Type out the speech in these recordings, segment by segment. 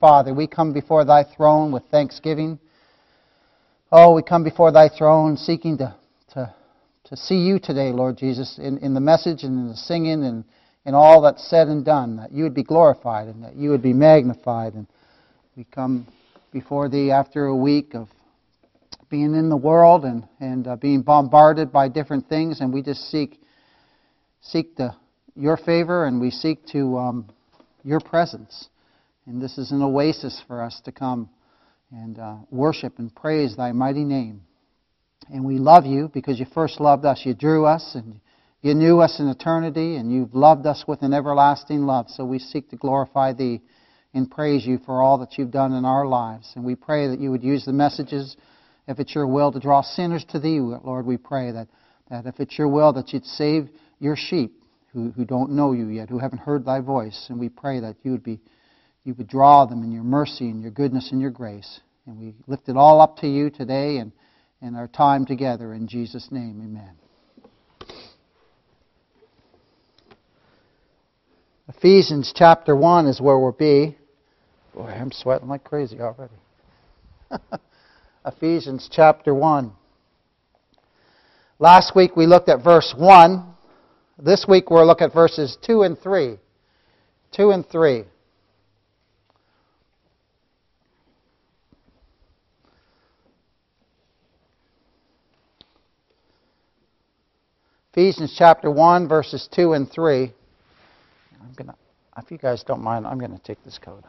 Father, we come before thy throne with thanksgiving. Oh, we come before thy throne seeking to, to, to see you today, Lord Jesus, in, in the message and in the singing and in all that's said and done, that you would be glorified and that you would be magnified. And we come before thee after a week of being in the world and, and uh, being bombarded by different things, and we just seek seek the, your favor and we seek to um, your presence. And this is an oasis for us to come and uh, worship and praise thy mighty name. And we love you because you first loved us. You drew us and you knew us in eternity and you've loved us with an everlasting love. So we seek to glorify thee and praise you for all that you've done in our lives. And we pray that you would use the messages, if it's your will, to draw sinners to thee, Lord. We pray that, that if it's your will, that you'd save your sheep who, who don't know you yet, who haven't heard thy voice. And we pray that you would be you would draw them in your mercy and your goodness and your grace. And we lift it all up to you today and, and our time together in Jesus' name. Amen. Ephesians chapter 1 is where we'll be. Boy, I'm sweating like crazy already. Ephesians chapter 1. Last week we looked at verse 1. This week we'll look at verses 2 and 3. 2 and 3. Ephesians chapter 1, verses 2 and 3. I'm gonna, if you guys don't mind, I'm going to take this coat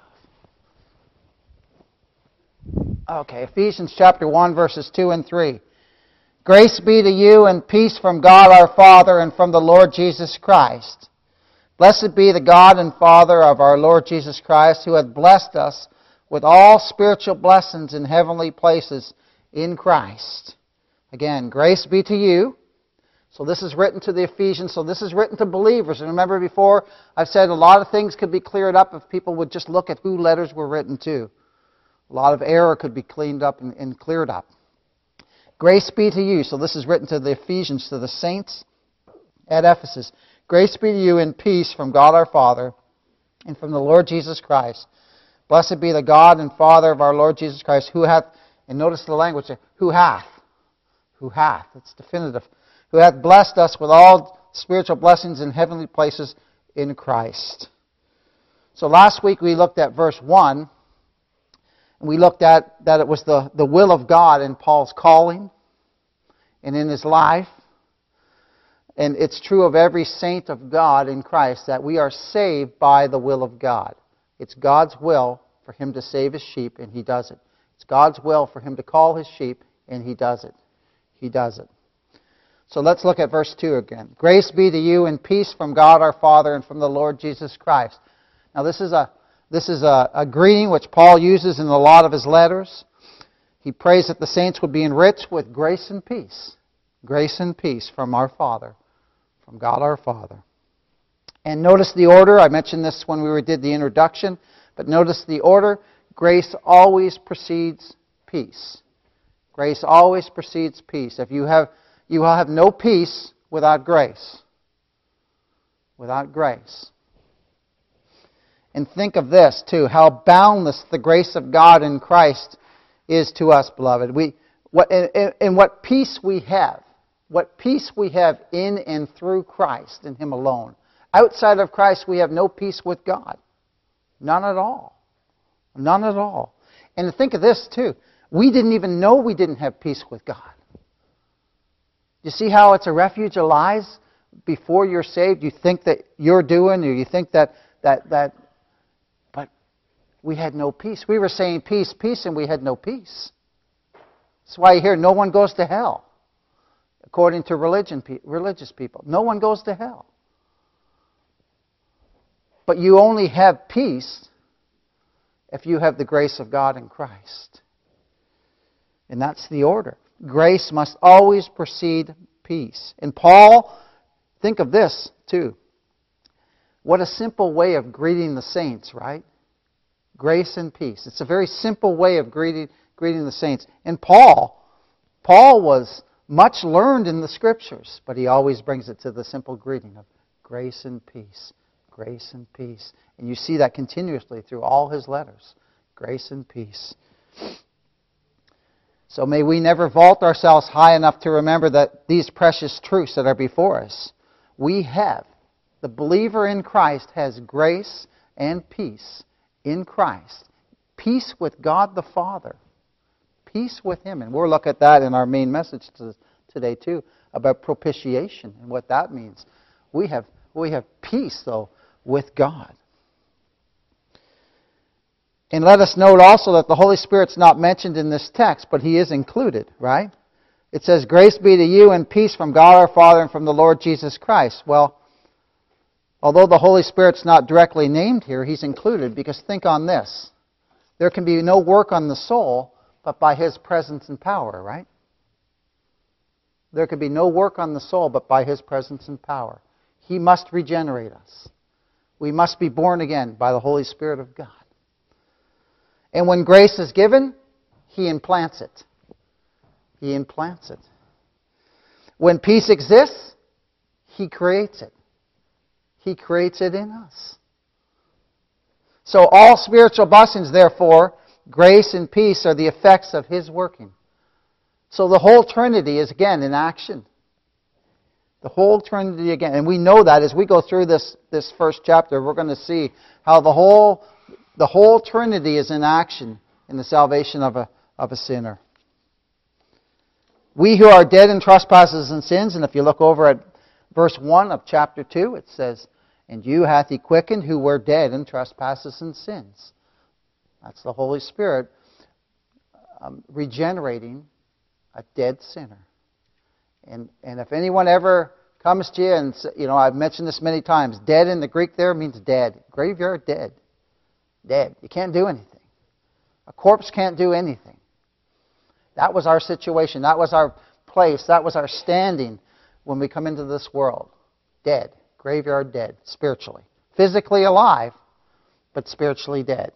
off. Okay, Ephesians chapter 1, verses 2 and 3. Grace be to you and peace from God our Father and from the Lord Jesus Christ. Blessed be the God and Father of our Lord Jesus Christ, who hath blessed us with all spiritual blessings in heavenly places in Christ. Again, grace be to you so this is written to the Ephesians. So this is written to believers. And remember before, I've said a lot of things could be cleared up if people would just look at who letters were written to. A lot of error could be cleaned up and, and cleared up. Grace be to you. So this is written to the Ephesians, to the saints at Ephesus. Grace be to you in peace from God our Father and from the Lord Jesus Christ. Blessed be the God and Father of our Lord Jesus Christ, who hath, and notice the language, who hath. Who hath. It's definitive who hath blessed us with all spiritual blessings in heavenly places in Christ. So last week we looked at verse 1, and we looked at that it was the, the will of God in Paul's calling and in his life. And it's true of every saint of God in Christ that we are saved by the will of God. It's God's will for him to save his sheep, and he does it. It's God's will for him to call his sheep, and he does it. He does it. So let's look at verse 2 again. Grace be to you and peace from God our Father and from the Lord Jesus Christ. Now this is a, this is a, a greeting which Paul uses in a lot of his letters. He prays that the saints would be enriched with grace and peace. Grace and peace from our Father, from God our Father. And notice the order. I mentioned this when we did the introduction, but notice the order. Grace always precedes peace. Grace always precedes peace. If you have you will have no peace without grace. Without grace. And think of this, too, how boundless the grace of God in Christ is to us, beloved. We, what, and, and what peace we have. What peace we have in and through Christ, in Him alone. Outside of Christ, we have no peace with God. None at all. None at all. And think of this, too. We didn't even know we didn't have peace with God. You see how it's a refuge of lies before you're saved? You think that you're doing, or you think that, that, that, but we had no peace. We were saying peace, peace, and we had no peace. That's why you hear no one goes to hell, according to religion, religious people. No one goes to hell. But you only have peace if you have the grace of God in Christ. And that's the order. Grace must always precede peace. And Paul, think of this too. What a simple way of greeting the saints, right? Grace and peace. It's a very simple way of greeting, greeting the saints. And Paul, Paul was much learned in the scriptures, but he always brings it to the simple greeting of grace and peace. Grace and peace. And you see that continuously through all his letters. grace and peace. So may we never vault ourselves high enough to remember that these precious truths that are before us, we have. The believer in Christ has grace and peace in Christ. Peace with God the Father. Peace with Him. And we'll look at that in our main message today, too, about propitiation and what that means. We have, we have peace, though, with God. And let us note also that the Holy Spirit's not mentioned in this text, but He is included, right? It says, Grace be to you and peace from God our Father and from the Lord Jesus Christ. Well, although the Holy Spirit's not directly named here, He's included because think on this. There can be no work on the soul but by His presence and power, right? There can be no work on the soul but by His presence and power. He must regenerate us. We must be born again by the Holy Spirit of God. And when grace is given, He implants it. He implants it. When peace exists, He creates it. He creates it in us. So all spiritual blessings, therefore, grace and peace are the effects of His working. So the whole Trinity is again in action. The whole Trinity again. And we know that as we go through this, this first chapter, we're going to see how the whole the whole Trinity is in action in the salvation of a, of a sinner. We who are dead in trespasses and sins, and if you look over at verse 1 of chapter 2, it says, And you hath he quickened who were dead in trespasses and sins. That's the Holy Spirit um, regenerating a dead sinner. And, and if anyone ever comes to you and, you know, I've mentioned this many times, dead in the Greek there means dead. Graveyard dead dead. You can't do anything. A corpse can't do anything. That was our situation. That was our place. That was our standing when we come into this world. Dead. Graveyard dead, spiritually. Physically alive, but spiritually dead.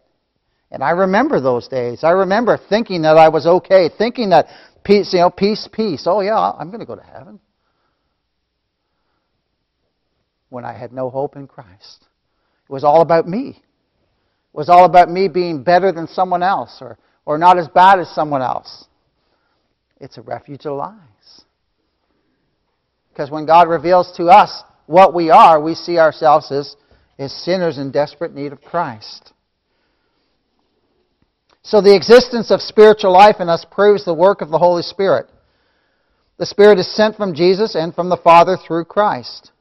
And I remember those days. I remember thinking that I was okay, thinking that peace, you know, peace, peace. Oh yeah, I'm going to go to heaven. When I had no hope in Christ. It was all about me was all about me being better than someone else or, or not as bad as someone else. It's a refuge of lies. Because when God reveals to us what we are, we see ourselves as, as sinners in desperate need of Christ. So the existence of spiritual life in us proves the work of the Holy Spirit. The Spirit is sent from Jesus and from the Father through Christ.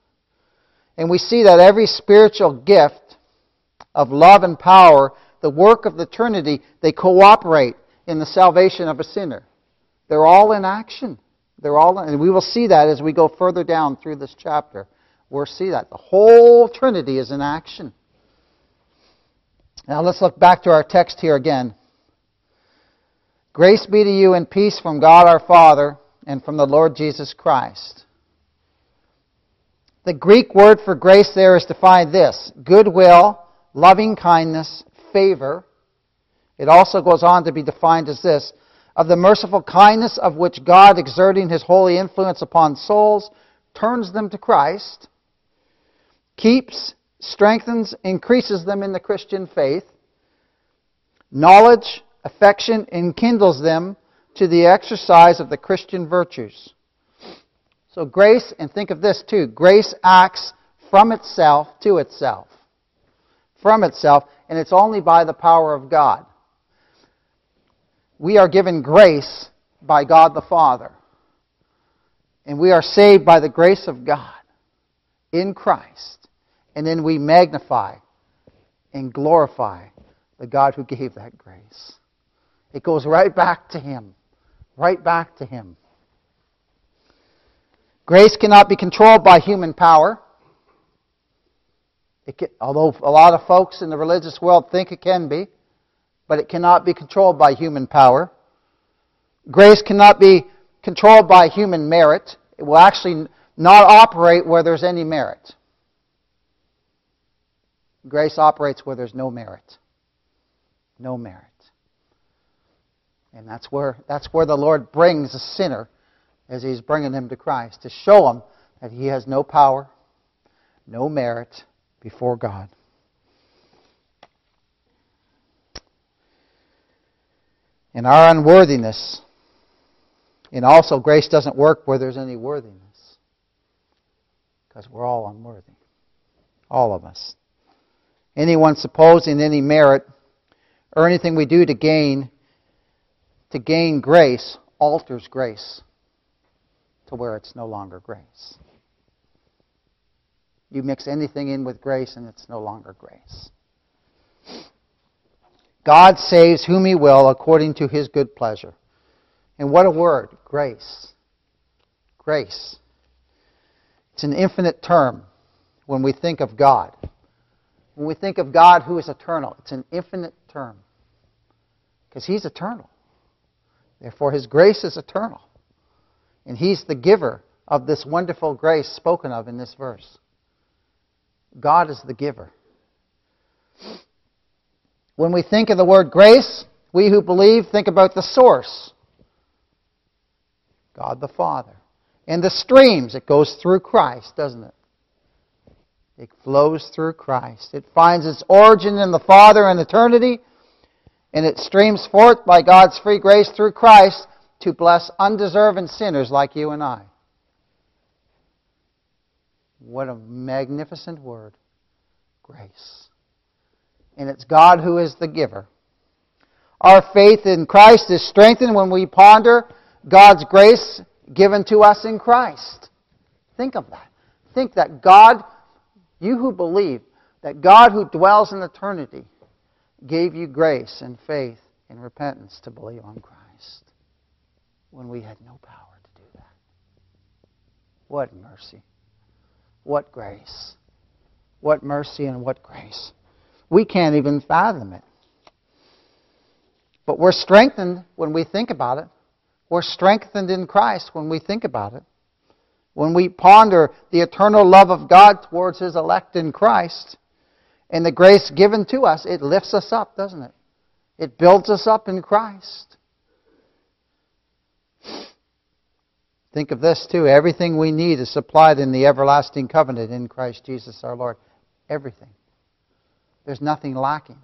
And we see that every spiritual gift of love and power, the work of the Trinity, they cooperate in the salvation of a sinner. They're all in action. They're all, in, and we will see that as we go further down through this chapter. We'll see that the whole Trinity is in action. Now let's look back to our text here again. Grace be to you and peace from God our Father and from the Lord Jesus Christ. The Greek word for grace there is defined this goodwill loving kindness, favor. It also goes on to be defined as this of the merciful kindness of which God, exerting his holy influence upon souls, turns them to Christ, keeps, strengthens, increases them in the Christian faith, knowledge, affection, enkindles them to the exercise of the Christian virtues. So grace, and think of this too, grace acts from itself to itself from itself, and it's only by the power of God. We are given grace by God the Father. And we are saved by the grace of God in Christ. And then we magnify and glorify the God who gave that grace. It goes right back to Him. Right back to Him. Grace cannot be controlled by human power. Can, although a lot of folks in the religious world think it can be, but it cannot be controlled by human power. Grace cannot be controlled by human merit. It will actually not operate where there's any merit. Grace operates where there's no merit. No merit. And that's where, that's where the Lord brings a sinner as he's bringing him to Christ, to show him that he has no power, no merit, before God. In our unworthiness. And also, grace doesn't work where there's any worthiness. Because we're all unworthy. All of us. Anyone supposing any merit or anything we do to gain to gain grace alters grace to where it's no longer grace. You mix anything in with grace and it's no longer grace. God saves whom he will according to his good pleasure. And what a word, grace. Grace. It's an infinite term when we think of God. When we think of God who is eternal, it's an infinite term. Because he's eternal. Therefore, his grace is eternal. And he's the giver of this wonderful grace spoken of in this verse. God is the giver. When we think of the word grace, we who believe think about the source God the Father. And the streams, it goes through Christ, doesn't it? It flows through Christ. It finds its origin in the Father in eternity, and it streams forth by God's free grace through Christ to bless undeserving sinners like you and I. What a magnificent word. Grace and it's God who is the giver. Our faith in Christ is strengthened when we ponder God's grace given to us in Christ. Think of that. Think that God, you who believe, that God who dwells in eternity gave you grace and faith and repentance to believe on Christ when we had no power to do that. What mercy. What grace. What mercy and what grace. We can't even fathom it. But we're strengthened when we think about it. We're strengthened in Christ when we think about it. When we ponder the eternal love of God towards His elect in Christ and the grace given to us, it lifts us up, doesn't it? It builds us up in Christ. Think of this too. Everything we need is supplied in the everlasting covenant in Christ Jesus our Lord. Everything. There's nothing lacking.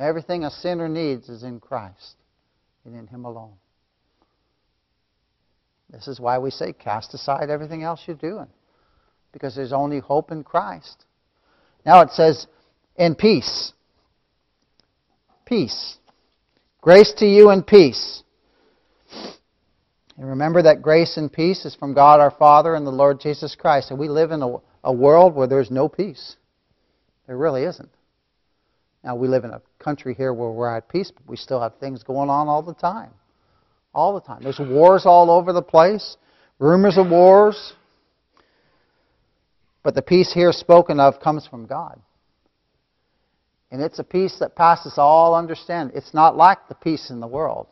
Everything a sinner needs is in Christ and in Him alone. This is why we say cast aside everything else you're doing, because there's only hope in Christ. Now it says, in peace. Peace. Grace to you and peace. And remember that grace and peace is from God our Father and the Lord Jesus Christ. And we live in a, a world where there's no peace. There really isn't. Now, we live in a country here where we're at peace, but we still have things going on all the time. All the time. There's wars all over the place, rumors of wars. But the peace here spoken of comes from God. And it's a peace that passes all understanding. It's not like the peace in the world.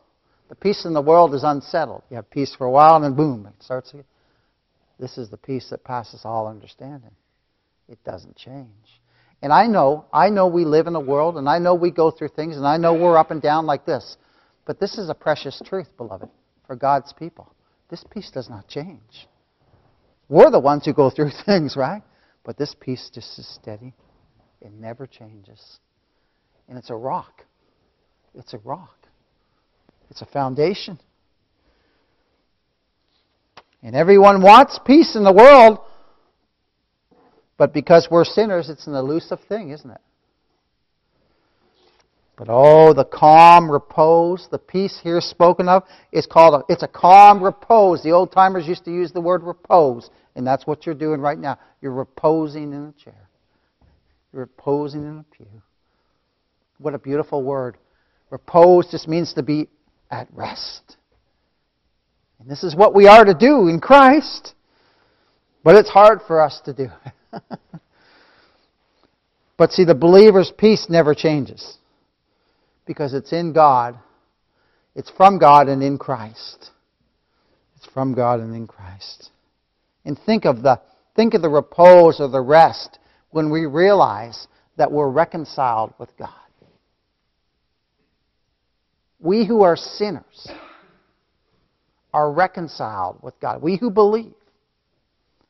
The peace in the world is unsettled. You have peace for a while and then boom, it starts again. This is the peace that passes all understanding. It doesn't change. And I know, I know we live in a world, and I know we go through things, and I know we're up and down like this. But this is a precious truth, beloved, for God's people. This peace does not change. We're the ones who go through things, right? But this peace just is steady. It never changes. And it's a rock. It's a rock. It's a foundation. And everyone wants peace in the world, but because we're sinners, it's an elusive thing, isn't it? But oh, the calm repose, the peace here spoken of, is called a, it's a calm repose. The old timers used to use the word repose, and that's what you're doing right now. You're reposing in a chair. You're reposing in a pew. What a beautiful word. Repose just means to be at rest. And this is what we are to do in Christ. But it's hard for us to do. but see, the believer's peace never changes because it's in God, it's from God and in Christ. It's from God and in Christ. And think of the think of the repose or the rest when we realize that we're reconciled with God. We who are sinners are reconciled with God. We who believe.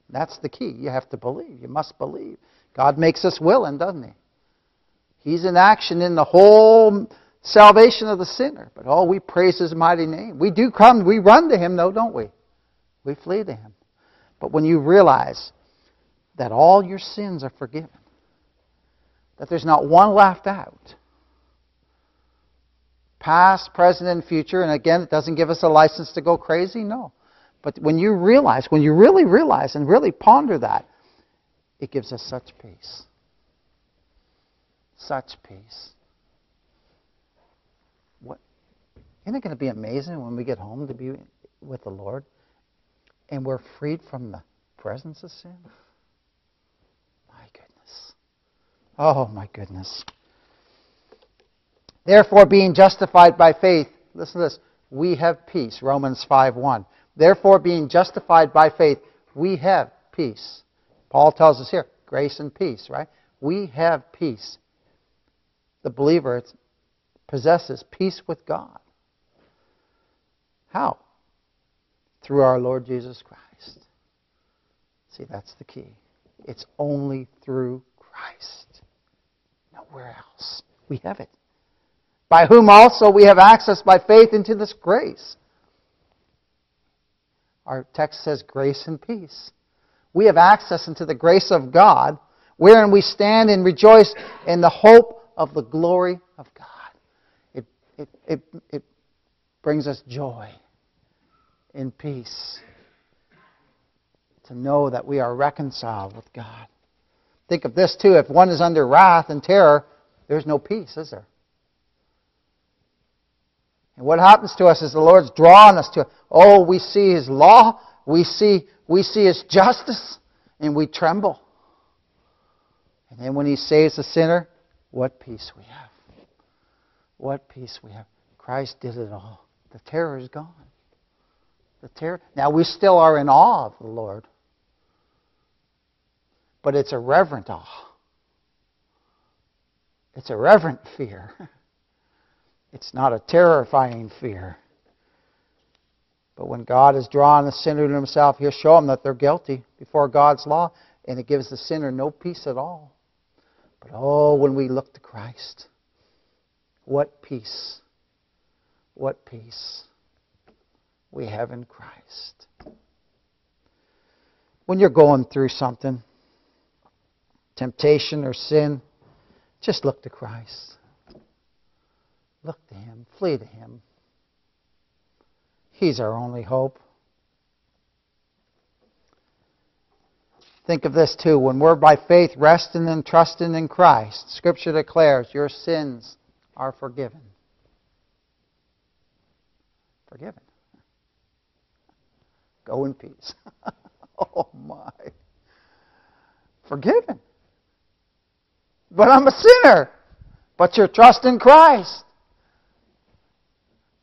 That's the key. You have to believe. You must believe. God makes us willing, doesn't He? He's in action in the whole salvation of the sinner. But oh, we praise his mighty name. We do come, we run to him though, don't we? We flee to him. But when you realize that all your sins are forgiven, that there's not one left out, past, present, and future, and again, it doesn't give us a license to go crazy, no. But when you realize, when you really realize and really ponder that, it gives us such peace. Such peace. What? Isn't it going to be amazing when we get home to be with the Lord and we're freed from the presence of sin? My goodness. Oh, my goodness. Therefore, being justified by faith, listen to this, we have peace. Romans 5 1. Therefore, being justified by faith, we have peace. Paul tells us here, grace and peace, right? We have peace. The believer possesses peace with God. How? Through our Lord Jesus Christ. See, that's the key. It's only through Christ. Nowhere else. We have it by whom also we have access by faith into this grace. Our text says grace and peace. We have access into the grace of God, wherein we stand and rejoice in the hope of the glory of God. It, it, it, it brings us joy and peace to know that we are reconciled with God. Think of this too. If one is under wrath and terror, there's no peace, is there? And what happens to us is the Lord's drawing us to, oh, we see His law, we see, we see His justice, and we tremble. And then when He saves the sinner, what peace we have. What peace we have. Christ did it all. The terror is gone. The terror. Now we still are in awe of the Lord. But it's a reverent awe. It's a reverent fear. It's not a terrifying fear. But when God has drawn the sinner to himself, he'll show them that they're guilty before God's law, and it gives the sinner no peace at all. But oh, when we look to Christ, what peace, what peace we have in Christ. When you're going through something, temptation or sin, just look to Christ. Look to Him, flee to Him. He's our only hope. Think of this too. When we're by faith resting and trusting in Christ, Scripture declares your sins are forgiven. Forgiven. Go in peace. oh my. Forgiven. But I'm a sinner. But you're trusting Christ.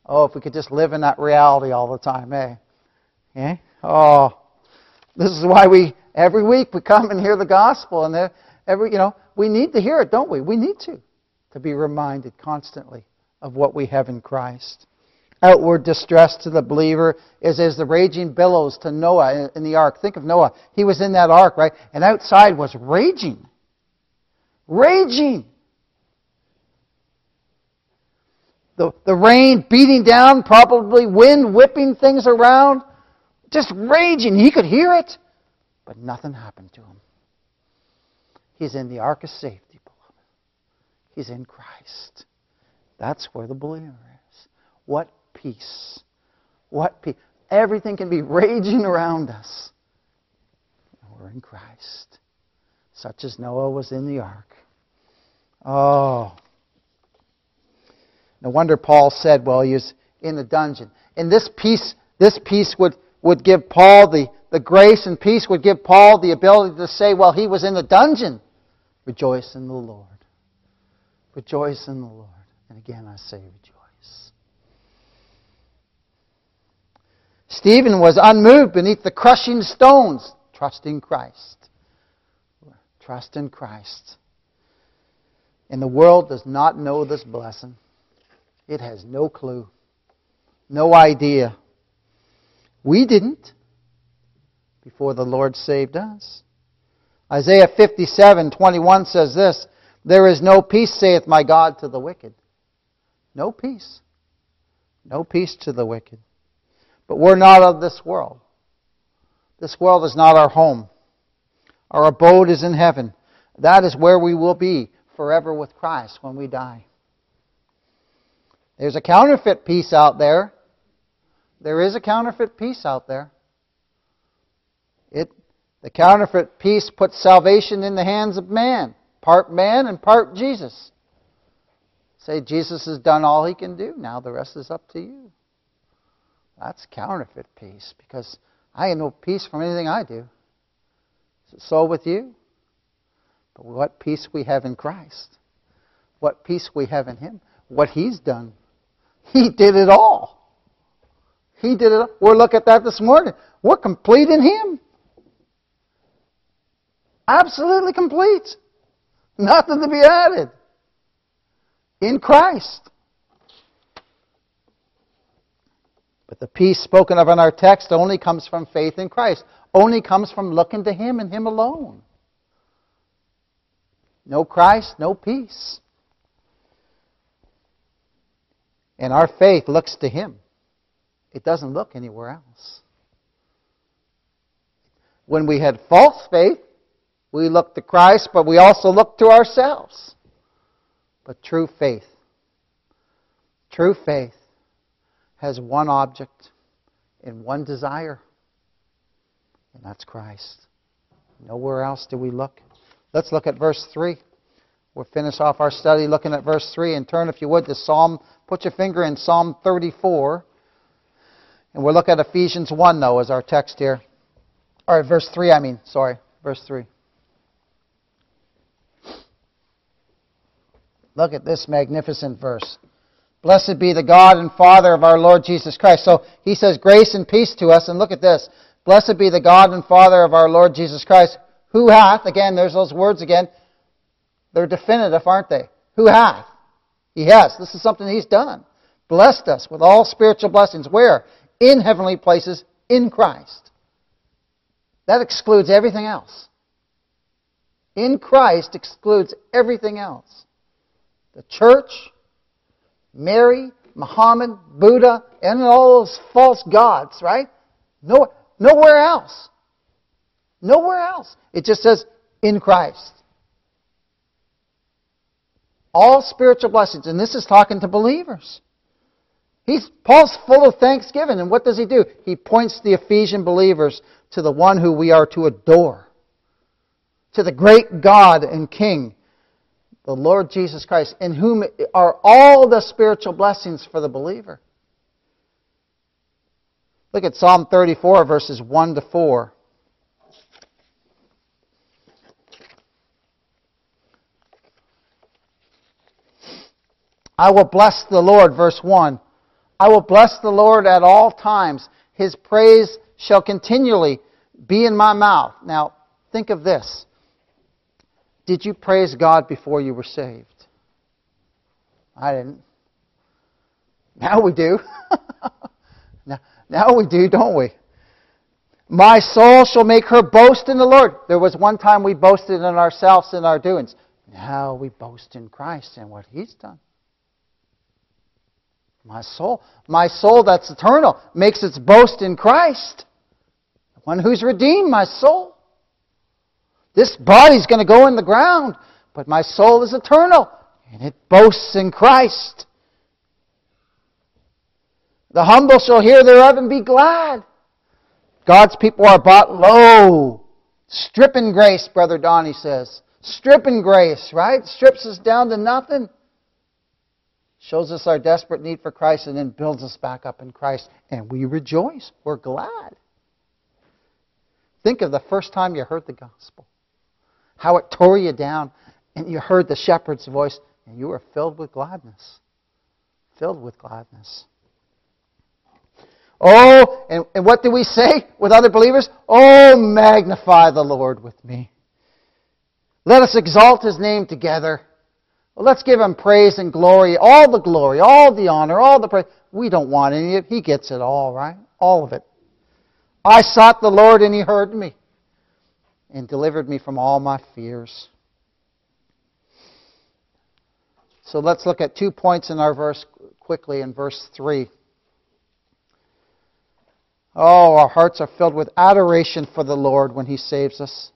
Oh, if we could just live in that reality all the time, eh? Yeah? Oh, this is why we every week we come and hear the gospel, and every you know we need to hear it, don't we? We need to to be reminded constantly of what we have in Christ. Outward distress to the believer is as the raging billows to Noah in the ark. Think of Noah; he was in that ark, right? And outside was raging, raging. The, the rain beating down, probably wind whipping things around, just raging. He could hear it, but nothing happened to him. He's in the ark of safety, beloved. He's in Christ. That's where the believer is. What peace. What peace. Everything can be raging around us. we're in Christ. Such as Noah was in the ark. Oh, no wonder Paul said, well, he was in the dungeon. And this peace, this peace would, would give Paul the, the grace and peace would give Paul the ability to say, well, he was in the dungeon. Rejoice in the Lord. Rejoice in the Lord. And again, I say rejoice. Stephen was unmoved beneath the crushing stones, trusting Christ. Trust in Christ. And the world does not know this blessing. It has no clue, no idea. We didn't before the Lord saved us. Isaiah 57 21 says this There is no peace, saith my God, to the wicked. No peace. No peace to the wicked. But we're not of this world. This world is not our home. Our abode is in heaven. That is where we will be forever with Christ when we die. There's a counterfeit peace out there. There is a counterfeit peace out there. It, the counterfeit peace puts salvation in the hands of man, part man and part Jesus. Say Jesus has done all he can do. Now the rest is up to you. That's counterfeit peace because I have no peace from anything I do. So with you. But what peace we have in Christ. What peace we have in Him. What He's done. He did it all. He did it. We'll look at that this morning. We're complete in Him. Absolutely complete. Nothing to be added. In Christ. But the peace spoken of in our text only comes from faith in Christ, only comes from looking to Him and Him alone. No Christ, no peace. And our faith looks to Him. It doesn't look anywhere else. When we had false faith, we looked to Christ, but we also looked to ourselves. But true faith, true faith has one object and one desire, and that's Christ. Nowhere else do we look. Let's look at verse 3. We'll finish off our study looking at verse 3 and turn, if you would, to Psalm. Put your finger in Psalm 34. And we'll look at Ephesians 1, though, as our text here. Or verse 3, I mean. Sorry, verse 3. Look at this magnificent verse. Blessed be the God and Father of our Lord Jesus Christ. So he says grace and peace to us. And look at this. Blessed be the God and Father of our Lord Jesus Christ, who hath, again, there's those words again. They're definitive, aren't they? Who hath? He has. This is something he's done. Blessed us with all spiritual blessings. Where? In heavenly places in Christ. That excludes everything else. In Christ excludes everything else the church, Mary, Muhammad, Buddha, and all those false gods, right? No, nowhere else. Nowhere else. It just says, in Christ. All spiritual blessings. And this is talking to believers. He's, Paul's full of thanksgiving. And what does he do? He points the Ephesian believers to the one who we are to adore. To the great God and King the Lord Jesus Christ, in whom are all the spiritual blessings for the believer. Look at Psalm 34, verses 1 to 4. I will bless the Lord, verse 1. I will bless the Lord at all times. His praise shall continually be in my mouth. Now, think of this. Did you praise God before you were saved? I didn't. Now we do. now, now we do, don't we? My soul shall make her boast in the Lord. There was one time we boasted in ourselves and our doings. Now we boast in Christ and what He's done. My soul, my soul that's eternal, makes its boast in Christ, the one who's redeemed my soul. This body's going to go in the ground, but my soul is eternal, and it boasts in Christ. The humble shall hear thereof and be glad. God's people are bought low. Stripping grace, Brother Donnie says. Stripping grace, right? Strips us down to nothing. Shows us our desperate need for Christ and then builds us back up in Christ. And we rejoice. We're glad. Think of the first time you heard the gospel how it tore you down, and you heard the shepherd's voice, and you were filled with gladness. Filled with gladness. Oh, and, and what do we say with other believers? Oh, magnify the Lord with me. Let us exalt his name together. Well, let's give him praise and glory, all the glory, all the honor, all the praise. We don't want any of it. He gets it all, right? All of it. I sought the Lord and he heard me and delivered me from all my fears. So let's look at two points in our verse quickly in verse 3. Oh, our hearts are filled with adoration for the Lord when He saves us.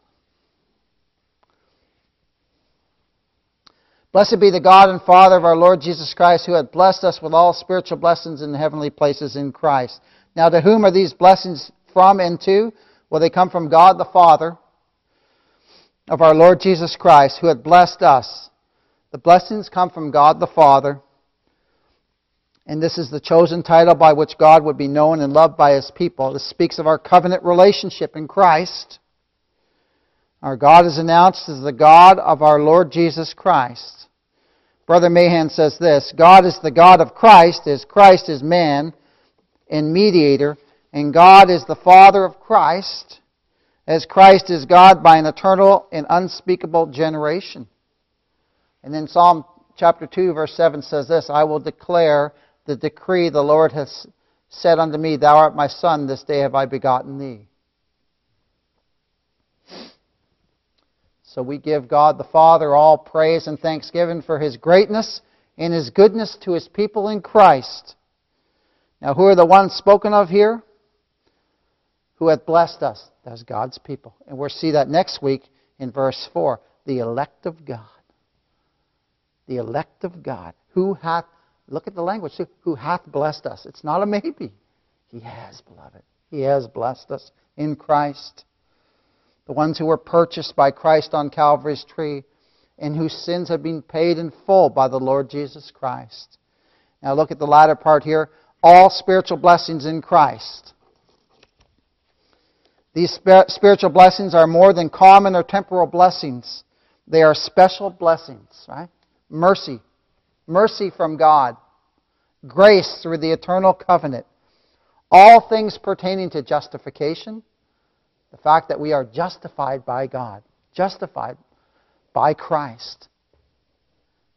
Blessed be the God and Father of our Lord Jesus Christ, who hath blessed us with all spiritual blessings in the heavenly places in Christ. Now, to whom are these blessings from and to? Well, they come from God the Father of our Lord Jesus Christ, who hath blessed us. The blessings come from God the Father. And this is the chosen title by which God would be known and loved by his people. This speaks of our covenant relationship in Christ. Our God is announced as the God of our Lord Jesus Christ. Brother Mahan says this God is the God of Christ, as Christ is man and mediator, and God is the Father of Christ, as Christ is God by an eternal and unspeakable generation. And then Psalm chapter 2, verse 7 says this I will declare the decree the Lord has said unto me, Thou art my son, this day have I begotten thee. So we give God the Father all praise and thanksgiving for his greatness and his goodness to his people in Christ. Now, who are the ones spoken of here? Who hath blessed us? That's God's people. And we'll see that next week in verse 4. The elect of God. The elect of God. Who hath, look at the language, who hath blessed us. It's not a maybe. He has, beloved. He has blessed us in Christ the ones who were purchased by Christ on Calvary's tree, and whose sins have been paid in full by the Lord Jesus Christ. Now look at the latter part here. All spiritual blessings in Christ. These spiritual blessings are more than common or temporal blessings. They are special blessings, right? Mercy. Mercy from God. Grace through the eternal covenant. All things pertaining to justification, the fact that we are justified by God, justified by Christ,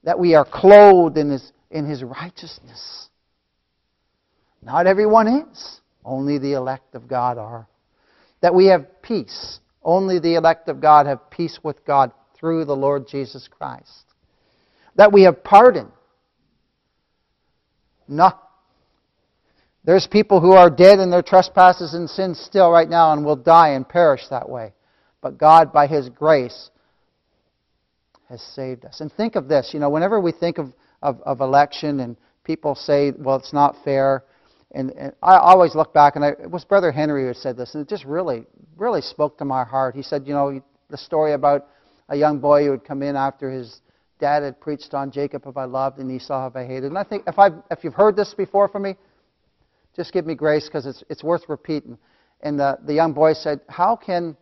that we are clothed in His, in His righteousness. Not everyone is, only the elect of God are. That we have peace, only the elect of God have peace with God through the Lord Jesus Christ. That we have pardon. Not there's people who are dead in their trespasses and sins still right now and will die and perish that way. But God, by His grace, has saved us. And think of this, you know, whenever we think of, of, of election and people say, well, it's not fair, and, and I always look back, and I, it was Brother Henry who said this, and it just really, really spoke to my heart. He said, you know, the story about a young boy who would come in after his dad had preached on Jacob have I loved and Esau have I hated. And I think if, i if you've heard this before from me, just give me grace because it's, it's worth repeating. And the, the young boy said, How can.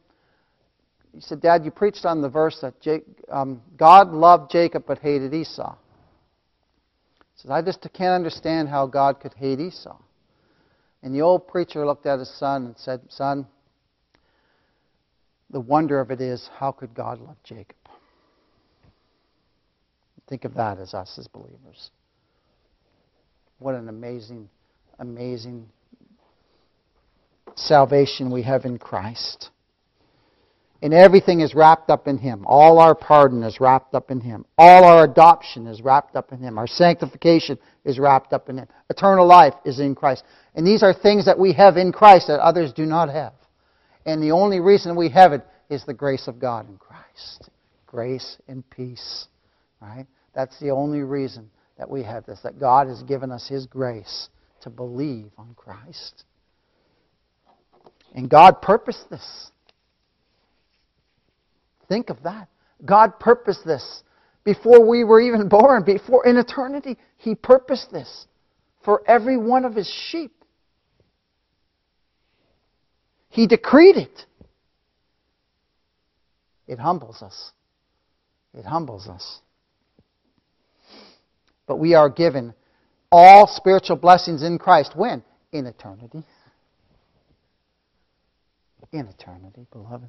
He said, Dad, you preached on the verse that Jake, um, God loved Jacob but hated Esau. He says, I just can't understand how God could hate Esau. And the old preacher looked at his son and said, Son, the wonder of it is, how could God love Jacob? Think of that as us as believers. What an amazing amazing salvation we have in Christ. And everything is wrapped up in Him. All our pardon is wrapped up in Him. All our adoption is wrapped up in Him. Our sanctification is wrapped up in Him. Eternal life is in Christ. And these are things that we have in Christ that others do not have. And the only reason we have it is the grace of God in Christ. Grace and peace. Right? That's the only reason that we have this, that God has given us His grace to believe on Christ. And God purposed this. Think of that. God purposed this before we were even born, before in eternity. He purposed this for every one of his sheep. He decreed it. It humbles us. It humbles us. But we are given all spiritual blessings in Christ. When? In eternity. In eternity, beloved.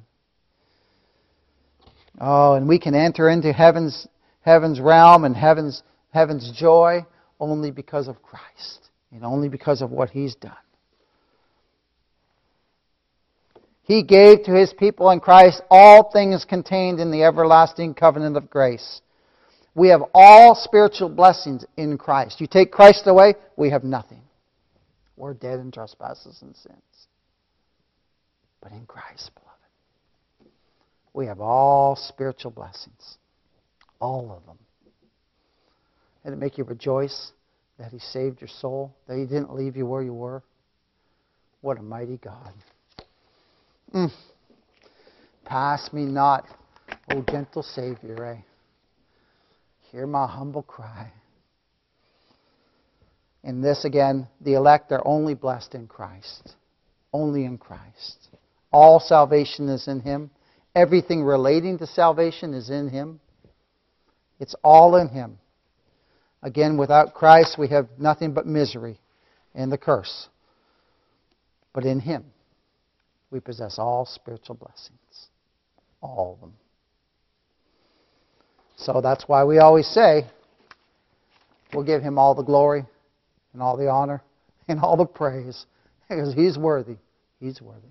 Oh, and we can enter into heaven's, heaven's realm and heaven's, heaven's joy only because of Christ and only because of what He's done. He gave to His people in Christ all things contained in the everlasting covenant of grace We have all spiritual blessings in Christ. You take Christ away, we have nothing. We're dead in trespasses and sins. But in Christ, beloved, we have all spiritual blessings. All of them. And it make you rejoice that He saved your soul, that He didn't leave you where you were? What a mighty God. Mm. Pass me not, O gentle Savior. Eh? Hear my humble cry. In this again, the elect are only blessed in Christ. Only in Christ. All salvation is in Him. Everything relating to salvation is in Him. It's all in Him. Again, without Christ, we have nothing but misery and the curse. But in Him, we possess all spiritual blessings. All of them. So that's why we always say we'll give Him all the glory and all the honor and all the praise because He's worthy. He's worthy.